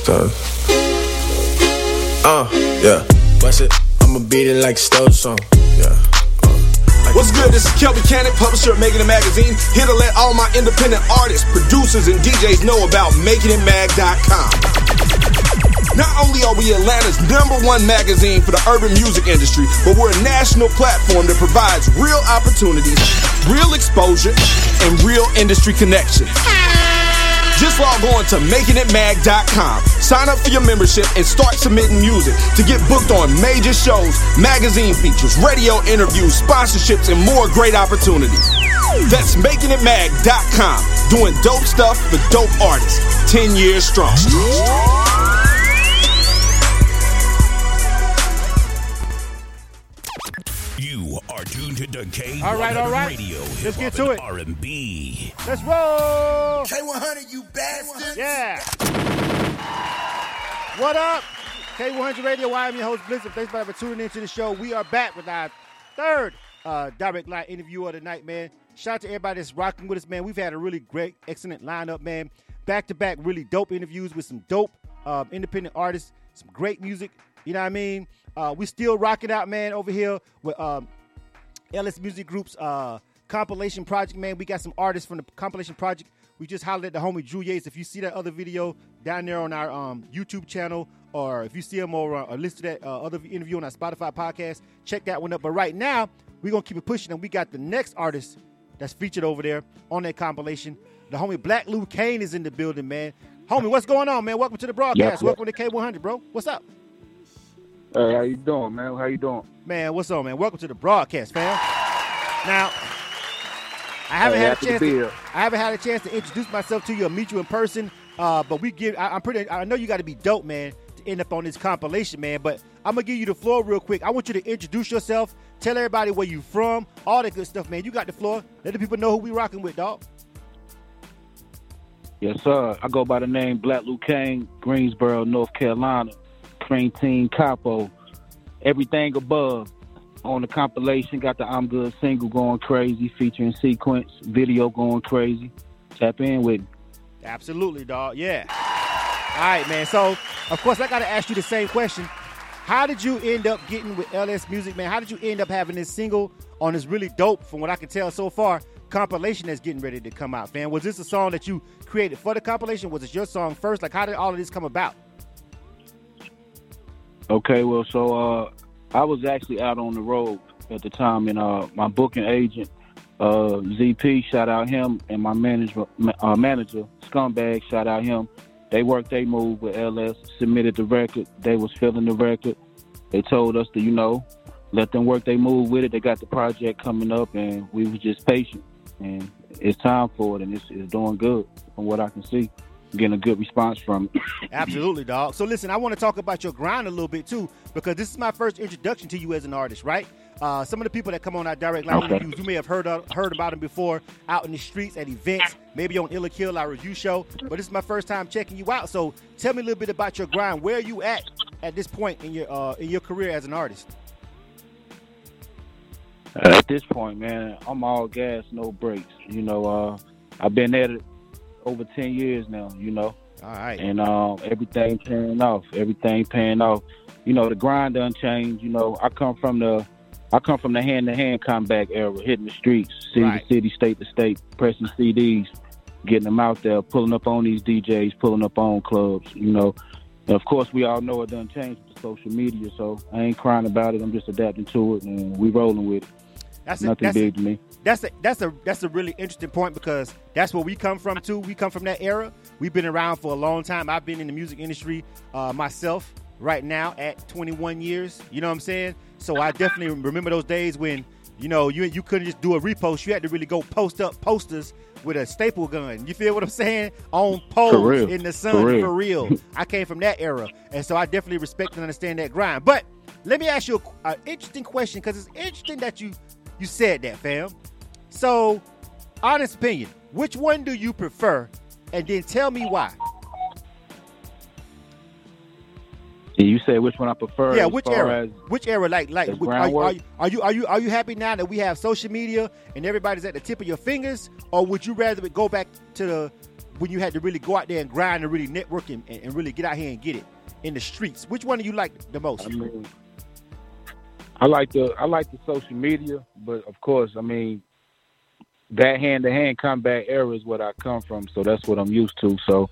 Stuff. Uh, yeah. Bust it. I'ma beat it like Stove song. Yeah. What's good? This is Kelby Cannon, publisher of Making It Magazine, here to let all my independent artists, producers, and DJs know about MakingItMag.com. Not only are we Atlanta's number one magazine for the urban music industry, but we're a national platform that provides real opportunities, real exposure, and real industry connection. Just log on to makingitmag.com. Sign up for your membership and start submitting music to get booked on major shows, magazine features, radio interviews, sponsorships, and more great opportunities. That's makingitmag.com. Doing dope stuff for dope artists. 10 years strong. K100 All right, all right. Radio. Let's get to it. R&B. Let's roll. K100, you bastard. Yeah. What up? K100 Radio. I am your host, Blizzard. Thanks for tuning into the show. We are back with our third uh, direct line interview of the night, man. Shout out to everybody that's rocking with us, man. We've had a really great, excellent lineup, man. Back to back, really dope interviews with some dope um, independent artists, some great music. You know what I mean? Uh, we still rocking out, man, over here with um, LS Music Group's uh, compilation project, man. We got some artists from the compilation project. We just hollered at the homie Drew Yates. If you see that other video down there on our um, YouTube channel, or if you see him or, or listen to that uh, other interview on our Spotify podcast, check that one up. But right now, we're going to keep it pushing, and we got the next artist that's featured over there on that compilation. The homie Blac Lou Caine is in the building, man. Homie, what's going on, man? Welcome to the broadcast. Yep, yep. Welcome to K100, bro. What's up? Hey, how you doing, man? How you doing? Man, what's up, man? Welcome to the broadcast, fam. Now, I haven't Hey, had a to chance. To. I haven't had a chance to introduce myself to you or meet you in person. Uh, but we give. I, I'm pretty. I know you got to be dope, man, to end up on this compilation, man. But I'm gonna give you the floor real quick. I want you to introduce yourself. Tell everybody where you from, all that good stuff, man. You got the floor. Let the people know who we rocking with, dog. Yes, sir. I go by the name Blac Lou Caine, Greensboro, North Carolina. Team Capo. Everything above. On the compilation, got the I'm Good single going crazy, featuring sequence, video going crazy. Tap in with me. Absolutely, dog. Yeah. All right, man. So, of course, I got to ask you the same question. How did you end up getting with LS Music, man? How did you end up having this single on this really dope, from what I can tell so far, compilation that's getting ready to come out, man? Was this a song that you created for the compilation? Was it your song first? Like, how did all of this come about? Okay, well, so uh, I was actually out on the road at the time, and uh, my booking agent, uh, ZP, shout out him, and my manager, uh, manager Scumbag, shout out him. They worked they move with LS, submitted the record. They was filling the record. They told us to, you know, let them work they move with it. They got the project coming up, and we was just patient. And it's time for it, and it's, it's doing good from what I can see. Getting a good response from. Absolutely, dog. So listen, I want to talk about your grind a little bit too, because this is my first introduction to you as an artist, right? Uh, some of the people that come on our direct line Okay. interviews, you may have heard of, heard about them before, out in the streets at events, maybe on Illa Kill, our review show. But this is my first time checking you out. So tell me a little bit about your grind. Where are you at at this point in your uh, in your career as an artist? At this point, man, I'm all gas, no brakes. You know, uh, I've been at it over ten years now. You know, All right. and um, everything paying off. Everything paying off. You know, the grind done changed. You know, I come from the, I come from the hand to hand comeback era, hitting the streets, city Right. to city, state to state, pressing CDs, getting them out there, pulling up on these DJs, pulling up on clubs. You know, and of course we all know it done changed with social media. So I ain't crying about it. I'm just adapting to it, and we rolling with it. That's a, Nothing that's a- big to me. that's a that's a that's a really interesting point because that's where we come from too. We come from that era. We've been around for a long time. I've been in the music industry uh, myself right now at 21 years. You know what I'm saying? So I definitely remember those days when You know, you you couldn't just do a repost. You had to really go post up posters with a staple gun. You feel what I'm saying? On poles in the sun For real. for real. I came from that era, and so I definitely respect and understand that grind. But let me ask you an interesting question because it's interesting that you you said that, fam. So, honest opinion, which one do you prefer? And then tell me why. You say which one I prefer? Yeah, which era? as- which era? Like, like, which- are, you- are, you, are you are you are you happy now that we have social media and everybody's at the tip of your fingers, or would you rather go back to the when you had to really go out there and grind and really network and, and and really get out here and get it in the streets? Which one do you like the most? I mean, I like the I like the social media, but of course, I mean, that hand to hand combat era is what I come from, so that's what I'm used to. So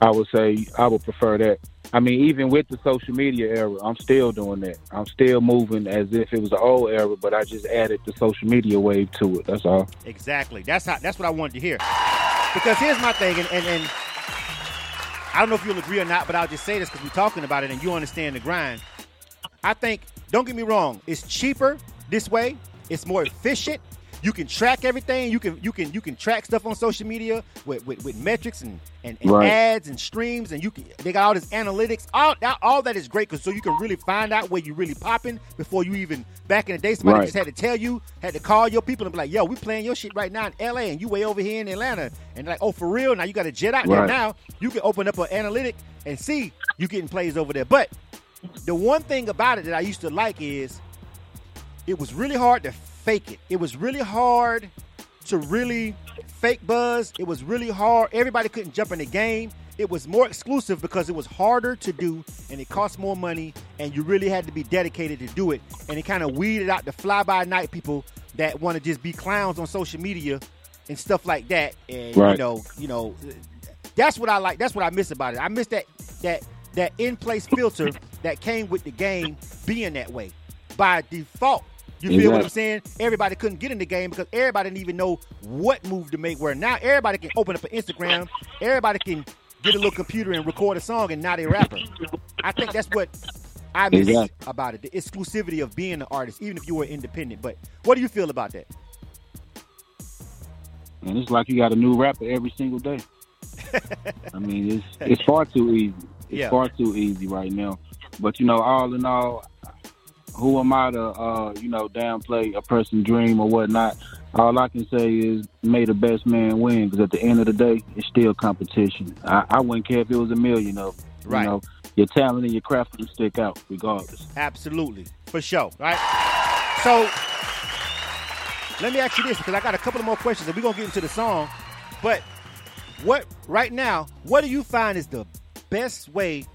I would say I would prefer that. I mean, even with the social media era, I'm still doing that. I'm still moving as if it was an old era, but I just added the social media wave to it. That's all. Exactly. That's how. That's what I wanted to hear. Because here's my thing, and and, and I don't know if you'll agree or not, but I'll just say this because we're talking about it, and you understand the grind. I think. Don't get me wrong. It's cheaper this way. It's more efficient. You can track everything. You can you can you can track stuff on social media with, with, with metrics and, and, and Right. ads and streams and you can they got all this analytics. All that all that is great because so you can really find out where you really popping before you even back in the day somebody Right. just had to tell you, had to call your people and be like, yo, we playing your shit right now in LA and you way over here in Atlanta. And like, oh for real? Now you got a jet out there now. You can open up an analytic and see you getting plays over there. But the one thing about it that I used to like is it was really hard to fake it. It was really hard to really fake buzz. It was really hard. Everybody couldn't jump in the game. It was more exclusive because it was harder to do and it cost more money and you really had to be dedicated to do it. And it kind of weeded out the fly by night people that want to just be clowns on social media and stuff like that. And you know, you know, that's what I like. That's what I miss about it. I miss that that that in place filter that came with the game being that way by default. You feel what I'm saying? Everybody couldn't get in the game because everybody didn't even know what move to make. Where now everybody can open up an Instagram, everybody can get a little computer and record a song, and now they rapper. I think that's what I miss Exactly. about it—the exclusivity of being an artist, even if you were independent. But what do you feel about that? And it's like you got a new rapper every single day. I mean, it's it's far too easy. It's Yeah. far too easy right now. But you know, all in all, who am I to uh, you know downplay a person's dream or whatnot? All I can say is may the best man win. Because at the end of the day, it's still competition. I, I wouldn't care if it was a million of them. Right. You know, your talent and your craft will stick out regardless. Absolutely, for sure. Right. So let me ask you this because I got a couple of more questions, and we're gonna get into the song. But what right now? What do you find is the best way,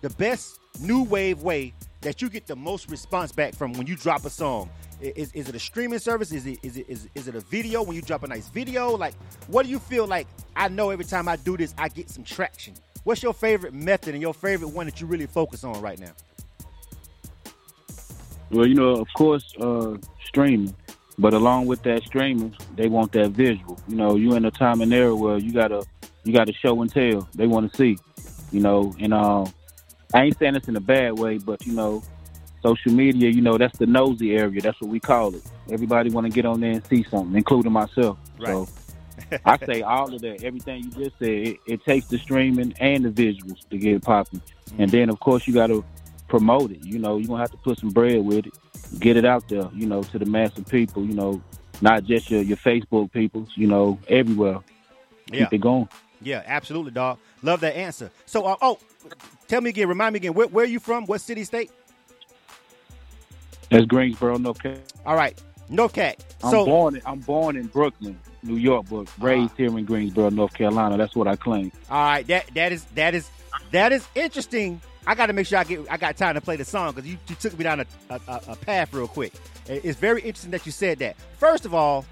the best new wave way that you get the most response back from when you drop a song? Is, is it a streaming service? Is it is it is, is it a video when you drop a nice video? Like, what do you feel like? I know every time I do this, I get some traction. What's your favorite method and your favorite one that you really focus on right now? Well, you know, of course, uh, streaming. But along with that streaming, they want that visual. You know, you in a time and era where you gotta you gotta show and tell. They want to see. You know, and uh, I ain't saying this in a bad way, but you know, social media. You know, that's the nosy area. That's what we call it. Everybody want to get on there and see something, including myself. So I say all of that. Everything you just said. It, it takes the streaming and the visuals to get it popping, and then of course you got to promote it. You know, you're gonna have to put some bread with it, get it out there. You know, to the mass of people. You know, not just your your Facebook people. You know, everywhere. Yeah. Keep it going. Yeah, absolutely, dog. Love that answer. So, uh, oh, tell me again, remind me again, where, where are you from? What city, state? That's Greensboro, North Carolina. All right, North Cat. I'm So, born. In, I'm born in Brooklyn, New York, but raised here in Greensboro, North Carolina. That's what I claim. all right, that that is that is that is interesting. I got to make sure I get I got time to play the song because you, you took me down a, a, a a path real quick. It's very interesting that you said that. First of all,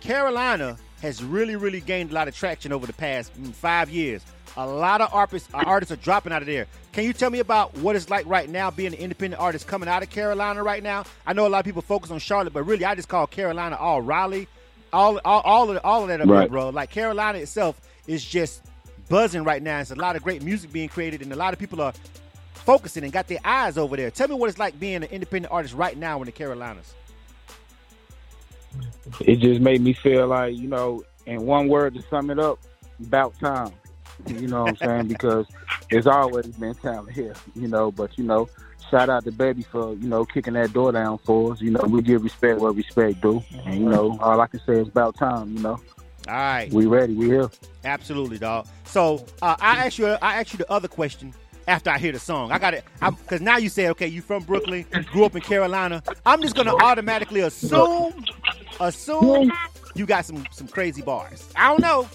Carolina has really, really gained a lot of traction over the past mm, five years. A lot of artists, uh, artists are dropping out of there. Can you tell me about what it's like right now being an independent artist coming out of Carolina right now? I know a lot of people focus on Charlotte, but really, I just call Carolina all Raleigh, all all all of, all of that up there, Right. bro. Like Carolina itself is just buzzing right now. It's a lot of great music being created, and a lot of people are focusing and got their eyes over there. Tell me what it's like being an independent artist right now in the Carolinas. it just made me feel like you know, in one word to sum it up, about time. You know what I'm saying? Because it's always been talent here. You know, but you know, shout out to Baby for you know kicking that door down for us. You know, we give respect where respect do, and you know, all I can say is about time. You know. All right. We ready. We here. Absolutely, dog. So uh, I ask you, I ask you the other question after I hear the song. I got it because now you said, okay, you from Brooklyn, grew up in Carolina. I'm just gonna automatically assume, assume you got some some crazy bars. I don't know.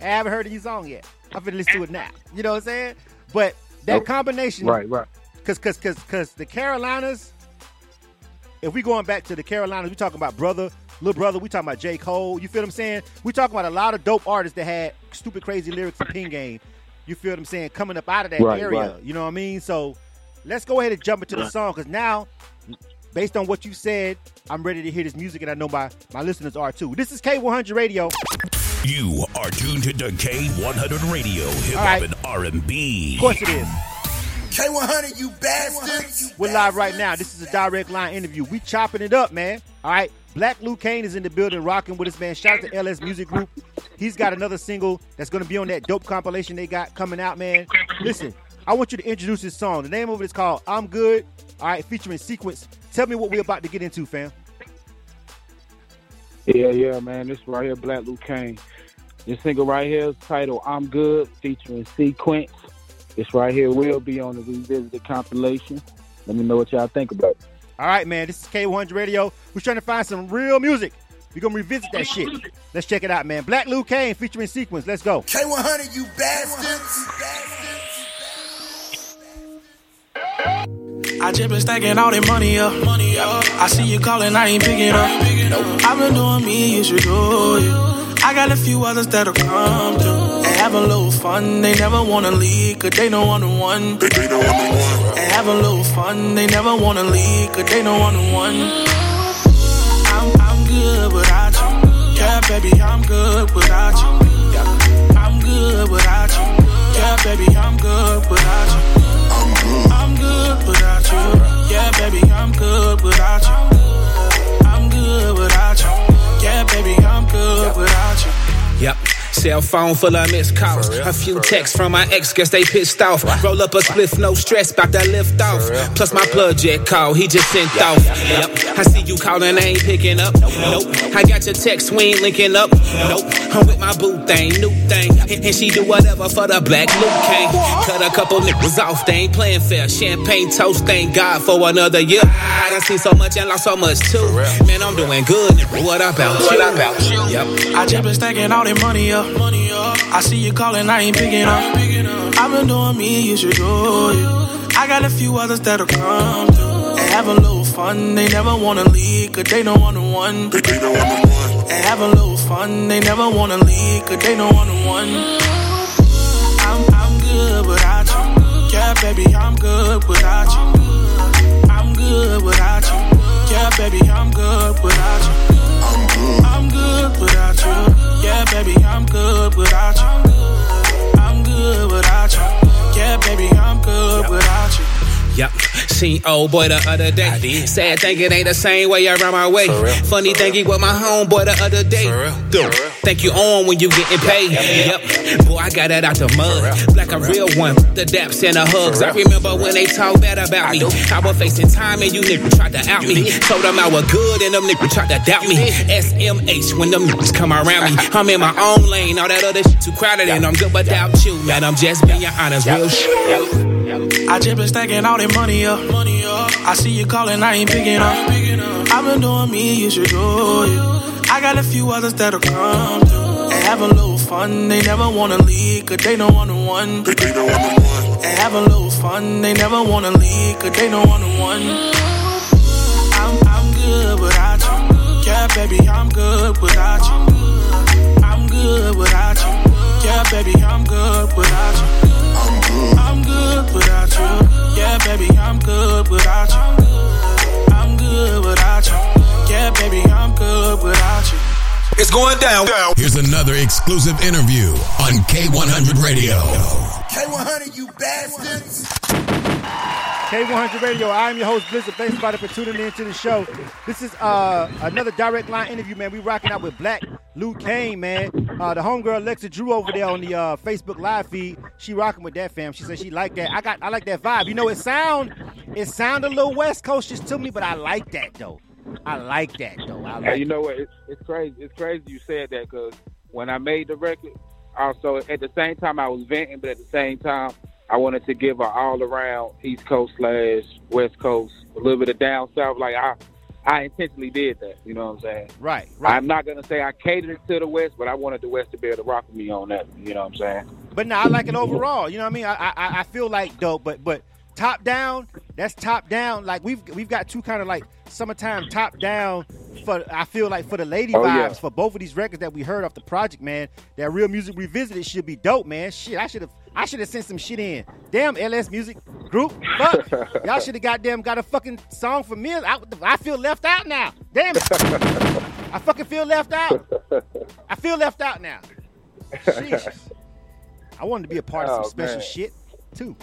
I haven't heard of your song yet. I'm gonna listen to it now. You know what I'm saying? But that combination, Right, right. Cause, cause, cause, cause the Carolinas. If we going back to the Carolinas, we talking about brother, little brother. We talking about J Cole. You feel what I'm saying? We talking about a lot of dope artists that had stupid, crazy lyrics and pin game. You feel what I'm saying? Coming up out of that Right, area. right. You know what I mean? So let's go ahead and jump into the song because now, based on what you said, I'm ready to hear this music, and I know my my listeners are too. This is K100 Radio. You are tuned to K100 Radio, Hip Hop right. and R&B. Of course it is. K100, you bastards. We're live right now. This is a direct line interview. We chopping it up, man. All right. Blac Lou Caine is in the building, rocking with his man. Shout out to LS Music Group. He's got another single that's going to be on that dope compilation they got coming out, man. Listen, I want you to introduce this song. The name of it is called "I'm Good." All right, featuring Sequence. Tell me what we're about to get into, fam. Yeah, yeah, man. This right here, Blac Lou Caine. This single right here is titled "I'm Good," featuring Sequence. This right here will be on the revisited compilation. Let me know what y'all think about it. All right, man. This is K100 Radio. We're trying to find some real music. We're gonna revisit that shit. Let's check it out, man. Blac Lou Caine featuring Sequence. Let's go. K100, you bastards. I just been stacking all that money up. Money up. I see you calling, I ain't picking up. I've been doing me, you should do you. I got a few others that'll come through and have a little fun. They never wanna leave, cause they know I'm the one. And have a little fun. They never wanna leave, cause they know I'm the one. I'm, I'm good without you. Yeah, baby, I'm good without you. Yeah, I'm good without you. Yeah, baby, I'm good without you. I'm good without you. Yeah, baby, I'm good without you. I'm good without you. Yeah, baby, I'm good without you. Yep. Cell phone full of missed calls. A few texts from my ex, guess they pissed off. Roll up a spliff, no stress, about that lift off. Plus my plug jet call, he just sent off. Yep. I see you calling, I ain't picking up. Nope. I got your text, we ain't linking up. Nope. I'm with my boo thing, new thing. And, she do whatever for the black Luke King. Cut a couple niggas off, they ain't playing fair. Champagne toast, thank God for another year. I done seen so much and lost so much too. Man, I'm doing good. nigga. What about you? What about you? Yep. I just been stacking all that money up. Money up. I see you calling, I ain't picking up. I've been doing me, you should do you. I got a few others that'll come through and have a little fun. They never wanna leave, cause they know I'm the one. And have a little fun. They never wanna leave, cause they I'm the one. I'm, I'm good without you. Yeah, baby, I'm good without you. I'm good without you. Yeah, baby, I'm good without you. I'm good I'm good without you. Yeah, baby, I'm good without you. I'm good without you. Yeah, baby, I'm good without you. Yep. Seen old boy the other day. Sad thing it ain't the same way around my way. Funny thing he with my homeboy the other day. Think you on when you getting paid. Yep. Boy, I got that out the mud. Like a real one. The daps and the hugs. I remember when they talk bad about me. I was facing time and you niggas tried to out me. Told them I was good and them niggas tried to doubt me. SMH when them niggas come around me. I'm in my own lane. All that other shit too crowded and I'm good without you. Man, I'm just being honest. Real shit. I just been stacking all that money up. Money up. I see you calling, I ain't picking up. I've been doing me, you should do you. I got a few others that'll come through and have a little fun. They never wanna leave, cause they know I'm the one. And have a little fun. They never wanna leave, cause they know I'm the one. I'm, I'm good without you. Yeah, baby, I'm good without you. I'm good without you. Yeah, baby, I'm good without you. I'm good without you. Yeah, baby, I'm good without you. I'm good without you. Yeah, baby, I'm good without you. It's going down. Here's another exclusive interview on K100 Radio. K100, you bastards. K100 Radio. I'm your host, Blizzard. Thanks, everybody, for tuning in to the show. This is uh, another direct line interview, man. We rocking out with Blac Lou Caine, man. Uh, the homegirl Alexa Drew over there on the uh, Facebook live feed. She rocking with that fam. She said she like that. I got, I like that vibe. You know, it sound, it sound a little West Coastish to me, but I like that though. I like that though. I like Hey, you know what? It's, it's crazy. It's crazy you said that because when I made the record, also at the same time I was venting, but at the same time I wanted to give her all around East Coast slash West Coast, a little bit of down south. Like I, I intentionally did that. You know what I'm saying? Right, right. I'm not gonna say I catered to the West, but I wanted the West to be able to rock with me on that. You know what I'm saying? But no, I like it overall. You know what I mean? I I, I feel like dope, but but top down, that's top down. Like we've we've got two kind of like summertime top down for I feel like for the lady Oh, vibes yeah. for both of these records that we heard off the project, man. That real music revisited should be dope, man. Shit, I should have I should have sent some shit in. Damn, LS Music Group, fuck, y'all should have goddamn got a fucking song for me. I, I feel left out now. Damn it, I fucking feel left out. I feel left out now. Jesus. I wanted to be a part of some Oh, special man. shit too.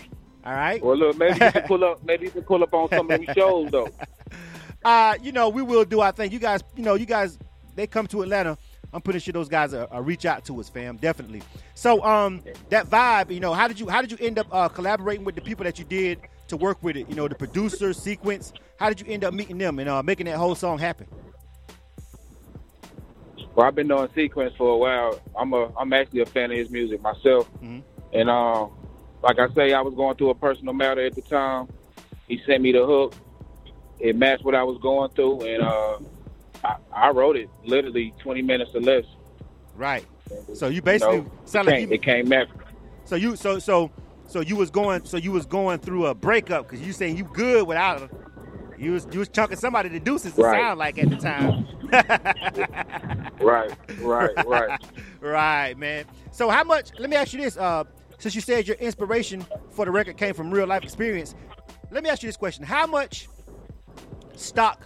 All right. Well, look, maybe you can pull up. Maybe you can pull up on some of these shows though. Uh, you know, we will do our thing. You guys, you know, you guys, they come to Atlanta. I'm pretty sure those guys are, are reach out to us, fam. Definitely. So, um, that vibe, you know, how did you how did you end up uh, collaborating with the people that you did to work with it? You know, the producer, sequence. How did you end up meeting them and uh, making that whole song happen? Well, I've been doing sequence for a while. I'm a I'm actually a fan of his music myself, Mhm. and um, like I say, I was going through a personal matter at the time. He sent me the hook. It matched what I was going through, and uh, I, I wrote it literally 20 minutes or less. Right. So you basically You know, sound it like came, you, it came back. so you so so so you was going so you was going through a breakup because you saying you good without. You was you was chunking somebody to deuces. Right. sound like at the time. Right, right, right. right, man. So how much? Let me ask you this. Uh, since you said your inspiration for the record came from real life experience, let me ask you this question: How much stock?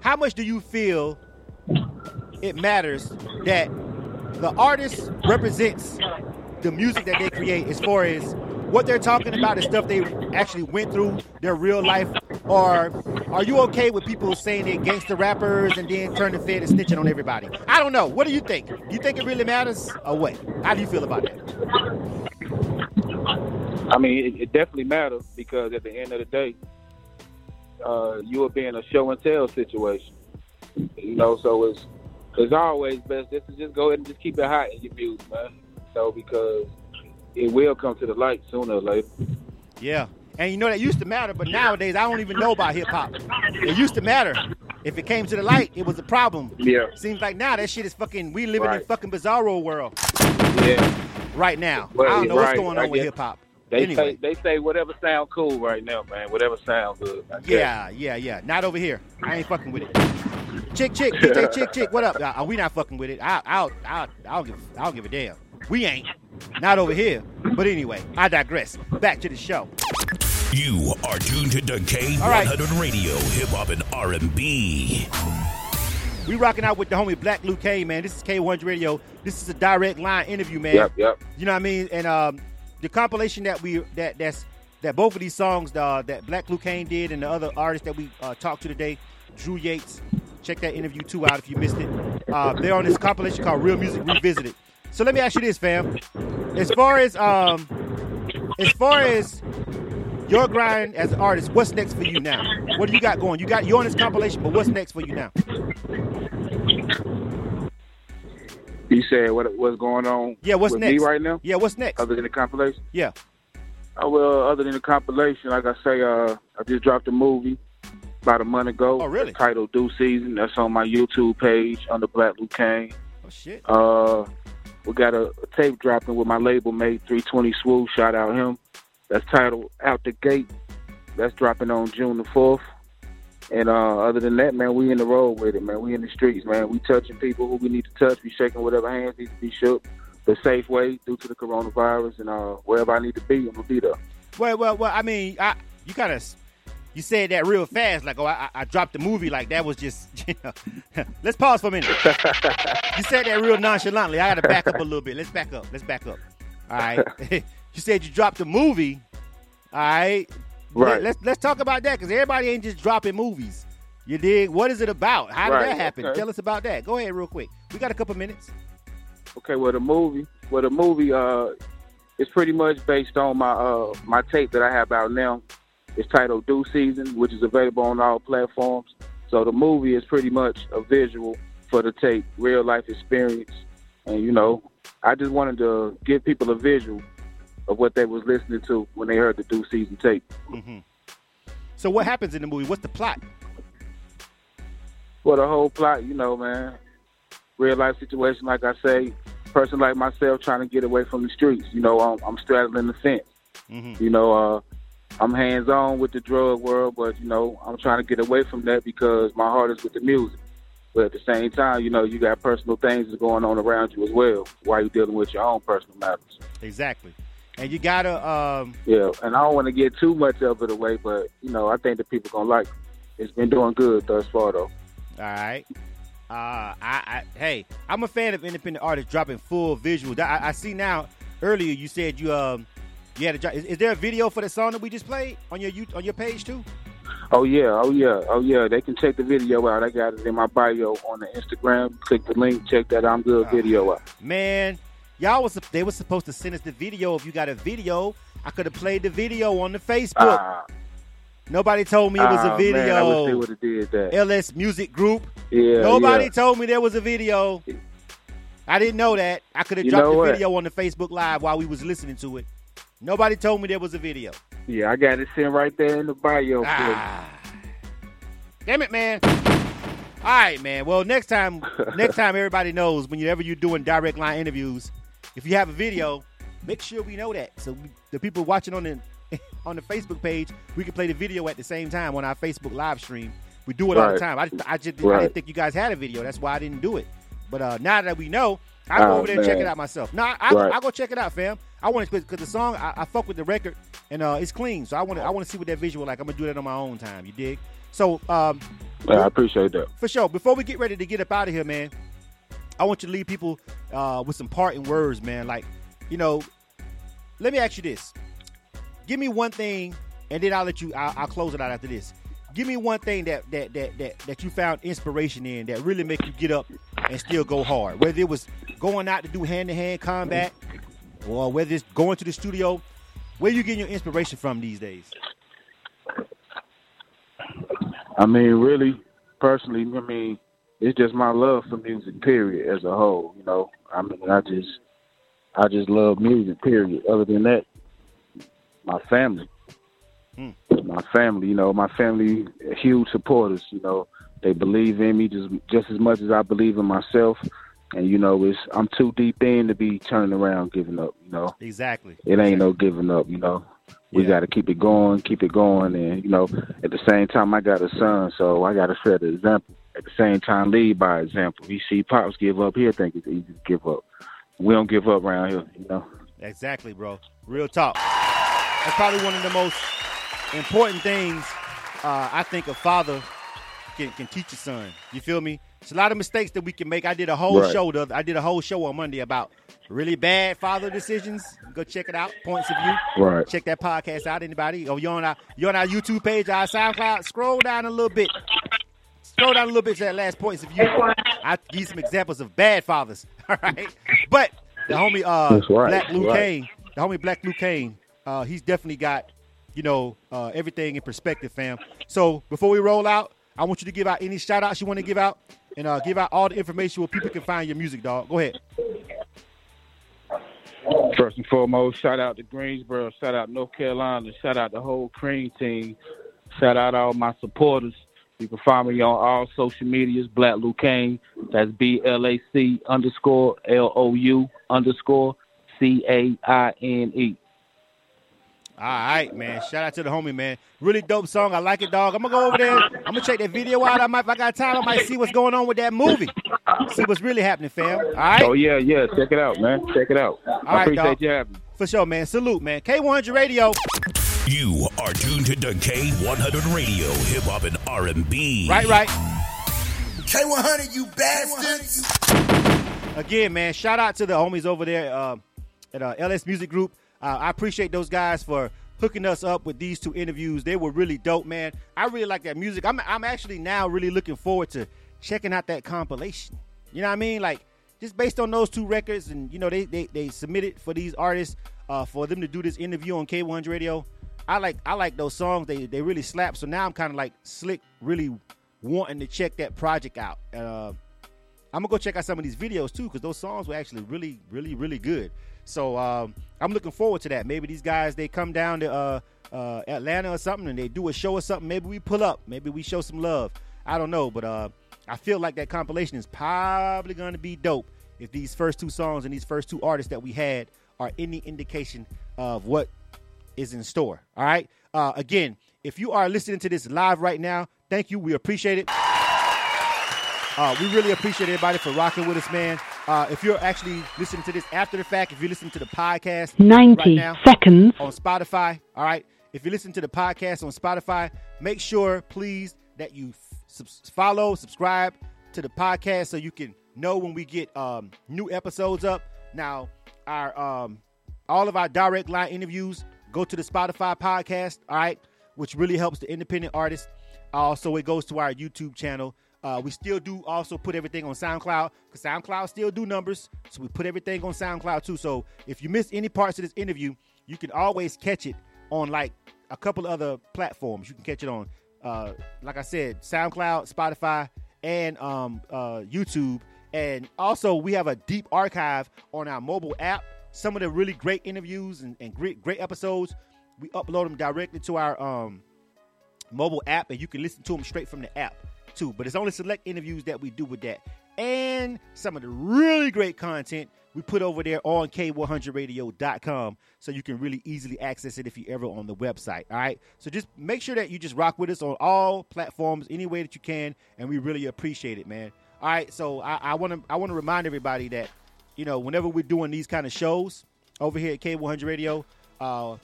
How much do you feel it matters that the artist represents the music that they create as far as what they're talking about is stuff they actually went through their real life? Or are you okay with people saying they're gangster rappers and then turning the fed and snitching on everybody? I don't know. What do you think? Do you think it really matters or what? How do you feel about that I mean, it, it definitely matters because at the end of the day, uh, you will be in a show and tell situation. You know, so it's it's always best just to just go ahead and just keep it hot in your music, man. So because it will come to the light sooner or later. yeah and you know that used to matter but nowadays i don't even know about hip-hop it used to matter if it came to the light it was a problem Yeah. seems like now that shit is fucking we living in fucking bizarro world Yeah. right now Well, i don't know what's right, going I on with hip-hop They anyway say they say whatever sound cool right now, man. Whatever sound good. I guess. Yeah, yeah, yeah. Not over here. I ain't fucking with it. Chick, chick, DJ, chick, chick. What up? Uh, we not fucking with it. I, I'll, I'll, I'll give, I'll give a damn. We ain't. Not over here. But anyway, I digress. Back to the show. You are tuned to the K100 All right. Radio, hip hop and R&B. We rocking out with the homie Black Luke K, man. This is K100 Radio. This is a direct line interview, man. Yep, yep. You know what I mean? And um, the compilation that we that that's that both of these songs uh, that Blac Lou Caine did and the other artists that we uh, talked to today, Drew Yates. Check that interview too out if you missed it. Uh, they're on this compilation called Real Music Revisited. So let me ask you this, fam. As far as um, as far as your grind as an artist, what's next for you now? What do you got going? You got you on this compilation, but what's next for you now? You said what what's going on? Yeah, what's with next? me right now? Yeah, what's next? Other than the compilation? Yeah. Oh, well, other than the compilation, like I say, uh, I just dropped a movie about a month ago. Oh, really? Titled Due Season. That's on my YouTube page under Blac Lou Caine. Oh shit. Uh, we got a, a tape dropping with my label mate, 320 Swoo. Shout out him. That's titled Out the Gate. That's dropping on June the 4th. And uh, other than that, man, we in the road with it, man. We in the streets, man. We touching people who we need to touch. We shaking whatever hands need to be shook the safe way due to the coronavirus. And uh, wherever I need to be, I'm to be there. Well, well, well. I mean, I you kind of you said that real fast, like oh, I, I dropped the movie, like that was just. You know. Let's pause for a minute. you said that real nonchalantly. I got to back up a little bit. Let's back up. Let's back up. All right. you said you dropped the movie. All right. Right. Let, us let's talk about that because everybody ain't just dropping movies. You dig? What is it about? How did Right, that happen? okay. Tell us about that. Go ahead, real quick. We got a couple minutes. Okay, well the movie, well the movie, uh, is pretty much based on my uh my tape that I have out now. It's titled "Due Season," which is available on all platforms. So the movie is pretty much a visual for the tape, real life experience, and you know, I just wanted to give people a visual of what they was listening to when they heard the "Due Season" tape. hmm So what happens in the movie? What's the plot? Well, the whole plot, you know, man, real life situation, like I say, person like myself trying to get away from the streets. You know, I'm, I'm straddling the fence. Mhm. You know, uh, I'm hands on with the drug world, but you know, I'm trying to get away from that because my heart is with the music. But at the same time, you know, you got personal things that's going on around you as well while you're dealing with your own personal matters. Exactly. And you gotta um Yeah, and I don't want to get too much of it away, but you know, I think the people gonna like it. It's been doing good thus far, though. All right. Uh, I, I, hey, I'm a fan of independent artists dropping full visuals. I, I see now. Earlier, you said you um, you had a. Is, is there a video for the song that we just played on your you on your page too? Oh yeah, oh yeah, oh yeah. They can check the video out. I got it in my bio on the Instagram. Click the link, check that I'm good video out. Man, y'all was they was supposed to send us the video. If you got a video, I could have played the video on the Facebook. Ah, Nobody told me it was ah, a video. Man, I wish they would have did that. LS Music Group. Yeah, Nobody yeah. told me there was a video. I didn't know that. I could have dropped the what? video on the Facebook Live while we was listening to it. Nobody told me there was a video. Yeah, I got it sitting right there in the bio. Ah. Damn it, man. All right, man. Well, next time, next time, everybody knows whenever you're doing direct line interviews, if you have a video, make sure we know that. So we, the people watching on the on the Facebook page, we can play the video at the same time on our Facebook live stream. We do it all the time. I, I just I didn't think you guys had a video. That's why I didn't do it. But uh, now that we know, I go Oh, over there and check it out myself. No, I, I, Right. I'll go check it out, fam. I want to because the song I, I fuck with the record and uh, it's clean. So I want to I want to see what that visual like. I'm gonna do that on my own time. You dig? So um, Yeah, I appreciate that. for sure. Before we get ready to get up out of here, man, I want you to leave people uh, with some parting words, man. Like, you know, let me ask you this: Give me one thing, and then I'll let you. I'll, I'll close it out after this. Give me one thing that that that that that you found inspiration in that really make you get up and still go hard. Whether it was going out to do hand to hand combat, or whether it's going to the studio. Where you getting your inspiration from these days? I mean, really, personally, I mean, it's just my love for music, period, as a whole. You know, I mean, I just, I just love music, period. Other than that, my family, Hmm. my family, you know, my family, huge supporters. You know, they believe in me just just as much as I believe in myself. And you know, it's I'm too deep in to be turning around, giving up. You know, Exactly. it ain't no giving up, you know. We Yeah. got to keep it going, keep it going, and you know, at the same time, I got a son, so I got to set an example. At the same time, lead by example. You see pops give up, he'll think it's easy to give up. We don't give up around here, you know. Exactly, bro. Real talk. That's probably one of the most important things uh, I think a father can, can teach a son. You feel me? It's a lot of mistakes that we can make. I did a whole Right. show. The, I did a whole show on Monday about really bad father decisions. Go check it out. Points of view. Right. Check that podcast out. Anybody? Oh, you on our you on our YouTube page, our SoundCloud. Scroll down a little bit. Scroll down a little bit to that last points of you, I give you some examples of bad fathers. All right, but the homie uh, right, Black that's Luke right. Kane, the homie Blac Lou Caine, uh, he's definitely got you know uh, everything in perspective, fam. So before we roll out, I want you to give out any shout outs you want to give out, and uh, give out all the information where people can find your music, dog. Go ahead. First and foremost, shout out to Greensboro, shout out North Carolina, shout out the whole Cream team, shout out all my supporters. You can find me on all social medias, Blac Lou Caine. That's B L A C underscore L O U underscore C A I N E. All right, man. Shout out to the homie, man. Really dope song. I like it, dog. I'm gonna go over there. I'm gonna check that video out. I might, if I got time, I might see what's going on with that movie. See what's really happening, fam. All right, Oh yeah, yeah. Check it out, man. Check it out. right, I appreciate dog. you having me. for sure, man. Salute, man. K100 Radio. You are tuned to K100 Radio, Hip Hop and R&B. Right, right. K100, you bastards. Again, man. Shout out to the homies over there uh, at uh, LS Music Group. Uh, I appreciate those guys for hooking us up with these two interviews. They were really dope, man. I really like that music. I'm I'm actually now really looking forward to checking out that compilation. You know what I mean? Like just based on those two records, and you know they they, they submitted for these artists uh, for them to do this interview on K100 Radio. I like I like those songs. They they really slap. So now I'm kind of like slick, really wanting to check that project out. Uh, I'm gonna go check out some of these videos too because those songs were actually really, really, really good. So um, I'm looking forward to that. Maybe these guys they come down to uh, uh, Atlanta or something and they do a show or something. Maybe we pull up. Maybe we show some love. I don't know, but uh, I feel like that compilation is probably gonna be dope if these first two songs and these first two artists that we had are any indication of what is in store. All right. Uh, again, if you are listening to this live right now, thank you. We appreciate it. Uh, we really appreciate everybody for rocking with us, man. Uh, if you're actually listening to this after the fact, if you're listening to the podcast 90 right now seconds. on Spotify, all right. If you listen to the podcast on Spotify, make sure, please, that you subs- follow, subscribe to the podcast so you can know when we get um, new episodes up. Now, our um, all of our direct line interviews go to the Spotify podcast, all right, which really helps the independent artists. Also, it goes to our YouTube channel. Uh, we still do also put everything on SoundCloud because SoundCloud still do numbers. So we put everything on SoundCloud too. So if you miss any parts of this interview, you can always catch it on like a couple other platforms. You can catch it on, uh, like I said, SoundCloud, Spotify, and um, uh, YouTube. And also, we have a deep archive on our mobile app. Some of the really great interviews and, and great great episodes, we upload them directly to our um, mobile app, and you can listen to them straight from the app too. But it's only select interviews that we do with that, and some of the really great content we put over there on K100Radio.com, so you can really easily access it if you're ever on the website. All right, so just make sure that you just rock with us on all platforms any way that you can, and we really appreciate it, man. All right, so I want to I want to remind everybody that you know whenever we're doing these kind of shows over here at K100 Radio, uh,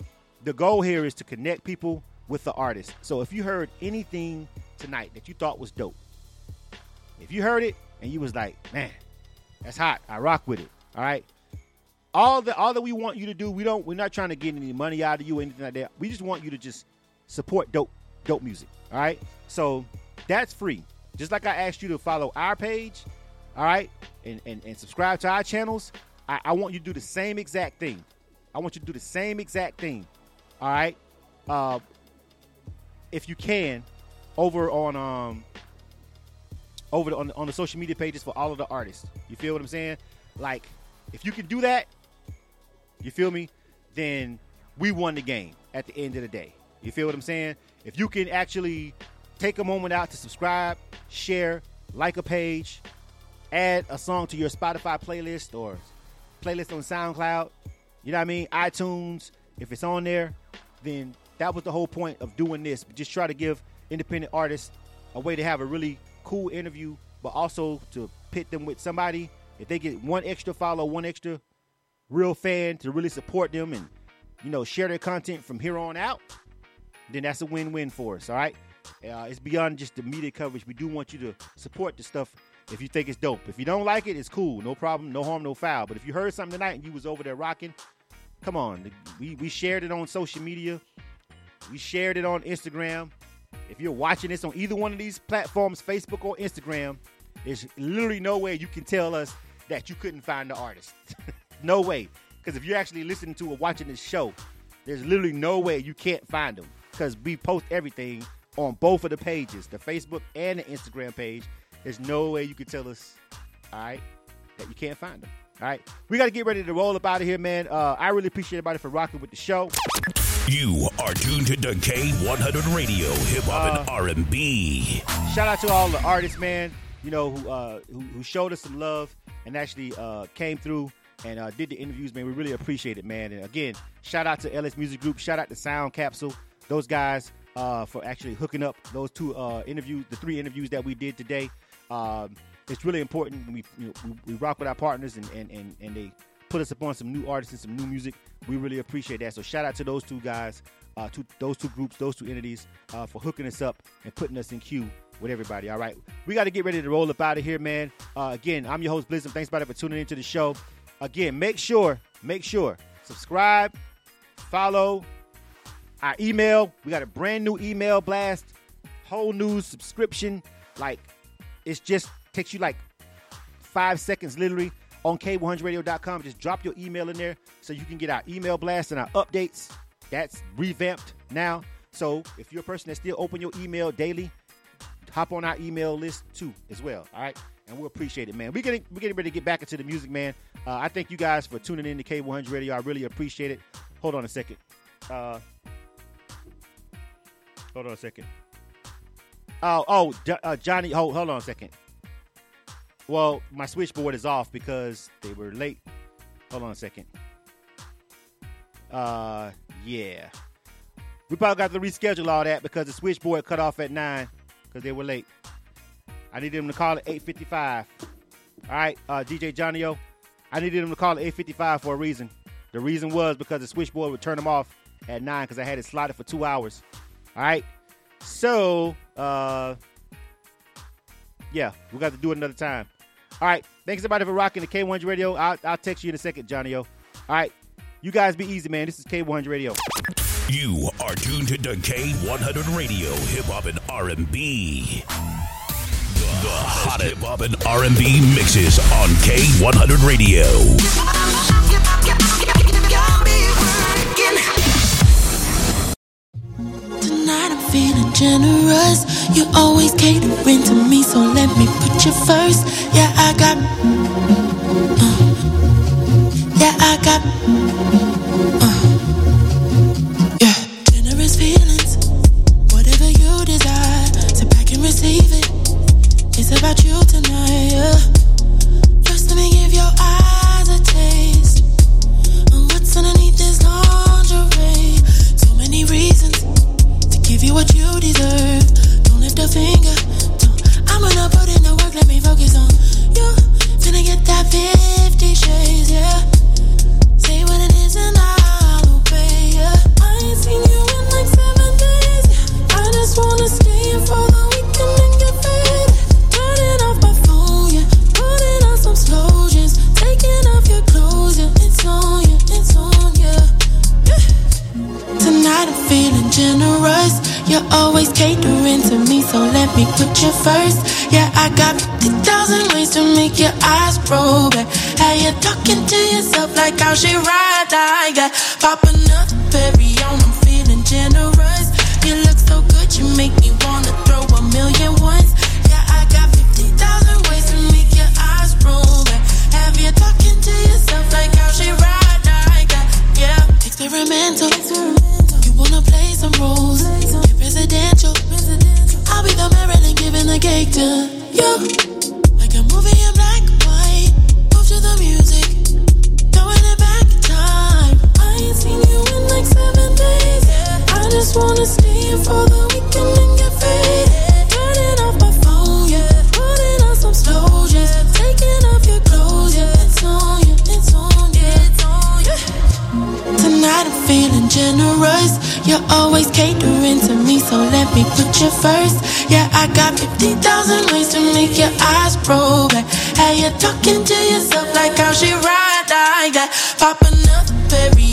the goal here is to connect people with the artist. So if you heard anything tonight that you thought was dope, if you heard it and you was like, man, that's hot, I rock with it. All right. All that all that we want you to do, we don't we're not trying to get any money out of you or anything like that. We just want you to just support dope dope music. All right. So that's free. Just like I asked you to follow our page, all right, and, and, and subscribe to our channels, I, I want you to do the same exact thing. I want you to do the same exact thing. All right. Uh, if you can, over on um over the, on, on the social media pages for all of the artists. You feel what I'm saying? Like, if you can do that, you feel me? Then we won the game at the end of the day. You feel what I'm saying? If you can actually take a moment out to subscribe, share, like a page, add a song to your Spotify playlist or playlist on SoundCloud, you know what I mean? iTunes, if it's on there, then that was the whole point of doing this. Just try to give independent artists a way to have a really cool interview, but also to pit them with somebody. If they get one extra follow, one extra real fan to really support them and you know share their content from here on out, then that's a win-win for us. All right, uh, it's beyond just the media coverage. We do want you to support the stuff if you think it's dope. If you don't like it, it's cool, no problem, no harm, no foul. But if you heard something tonight and you was over there rocking, come on, we we shared it on social media, we shared it on Instagram. If you're watching this on either one of these platforms, Facebook or Instagram, there's literally no way you can tell us that you couldn't find the artist. no way. Because if you're actually listening to or watching this show, there's literally no way you can't find them. Because we post everything on both of the pages, the Facebook and the Instagram page. There's no way you can tell us, all right, that you can't find them. All right, we got to get ready to roll up out of here, man. Uh, I really appreciate everybody for rocking with the show. You are tuned to the K100 Radio, hip hop and R&B. Shout out to all the artists, man. You know who uh, who, who showed us some love and actually uh, came through and uh, did the interviews, man. We really appreciate it, man. And again, shout out to LS Music Group. Shout out to Sound Capsule. Those guys uh, for actually hooking up those two uh, interviews, the three interviews that we did today. Um, it's really important we, you know, we, we rock with our partners and, and, and, and they put us upon some new artists and some new music. We really appreciate that. So shout out to those two guys, uh, to those two groups, those two entities uh, for hooking us up and putting us in queue with everybody. All right, we got to get ready to roll up out of here, man. Uh, again, I'm your host Blizzard. Thanks, everybody, for tuning into the show. Again, make sure, make sure, subscribe, follow, our email. We got a brand new email blast, whole new subscription. Like it's just takes you like five seconds, literally on K100radio.com. Just drop your email in there so you can get our email blast and our updates. That's revamped now. So if you're a person that still open your email daily, hop on our email list too as well. All right. And we'll appreciate it, man. We're getting we're getting ready to get back into the music, man. Uh, I thank you guys for tuning in to K100 Radio. I really appreciate it. Hold on a second. Uh, hold on a second. Oh, oh, uh, Johnny, hold, hold on a second. Well, my switchboard is off because they were late. Hold on a second. Uh, yeah. We probably got to reschedule all that because the switchboard cut off at nine because they were late. I needed them to call it eight fifty five. All right, uh, DJ Johnny O. I needed them to call it eight fifty five for a reason. The reason was because the switchboard would turn them off at nine because I had it slotted for two hours. All right, so uh, yeah, we got to do it another time. All right, thanks everybody for rocking the K100 Radio. I'll, I'll text you in a second, Johnny O. All right, you guys be easy, man. This is K100 Radio. You are tuned to K100 Radio, hip hop and R&B. The hottest hip hop and R&B mixes on K100 Radio. Generous. You always catering to me, so let me put you first. Yeah, I got. Uh, yeah, I got. How she ride like that. You're always catering to me, so let me put you first. Yeah, I got 50,000 ways to make your eyes roll back. How you talking to yourself like how she ride like that. Pop another berry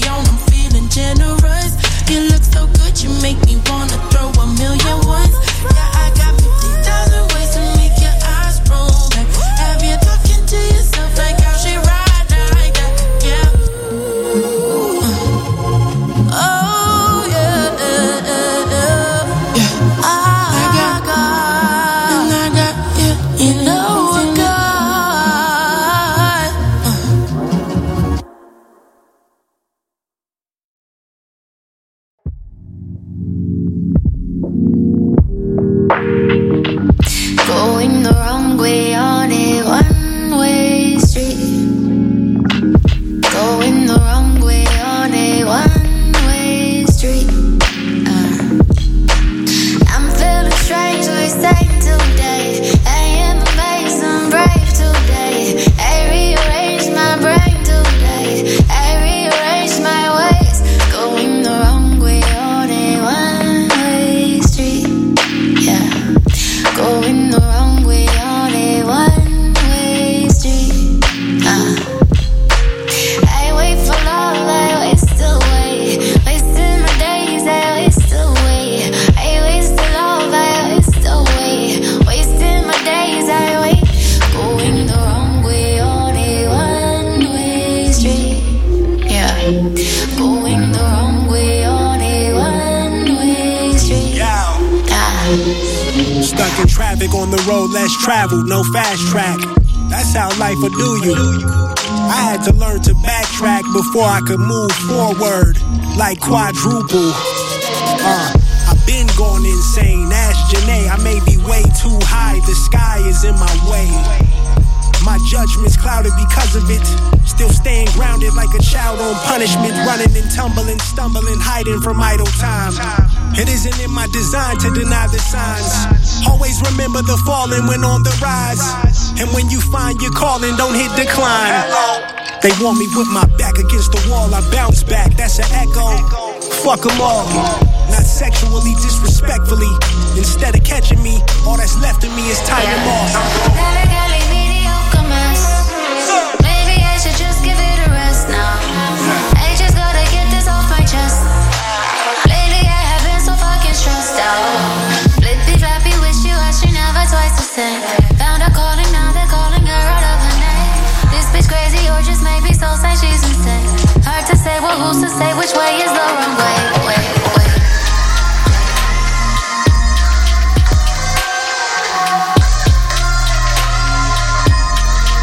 could move forward like quadruple. Uh, I've been going insane. Ask Janae, I may be way too high. The sky is in my way. My judgment's clouded because of it. Still staying grounded like a child on punishment. Running and tumbling, stumbling, hiding from idle time. It isn't in my design to deny the signs. Always remember the falling when on the rise. And when you find your calling, don't hit decline. They want me with my back against the wall. I bounce back, that's an echo. Fuck them all. Not sexually, disrespectfully. Instead of catching me, all that's left of me is mediocre mess. Maybe I should just give it a rest now. I just gotta get this off my chest. Lately I have been so fucking stressed out. Flippy wish you never twice the same. Found a these souls say she's insane. Hard to say, well, who's to say which way is the wrong way? Wait, wait.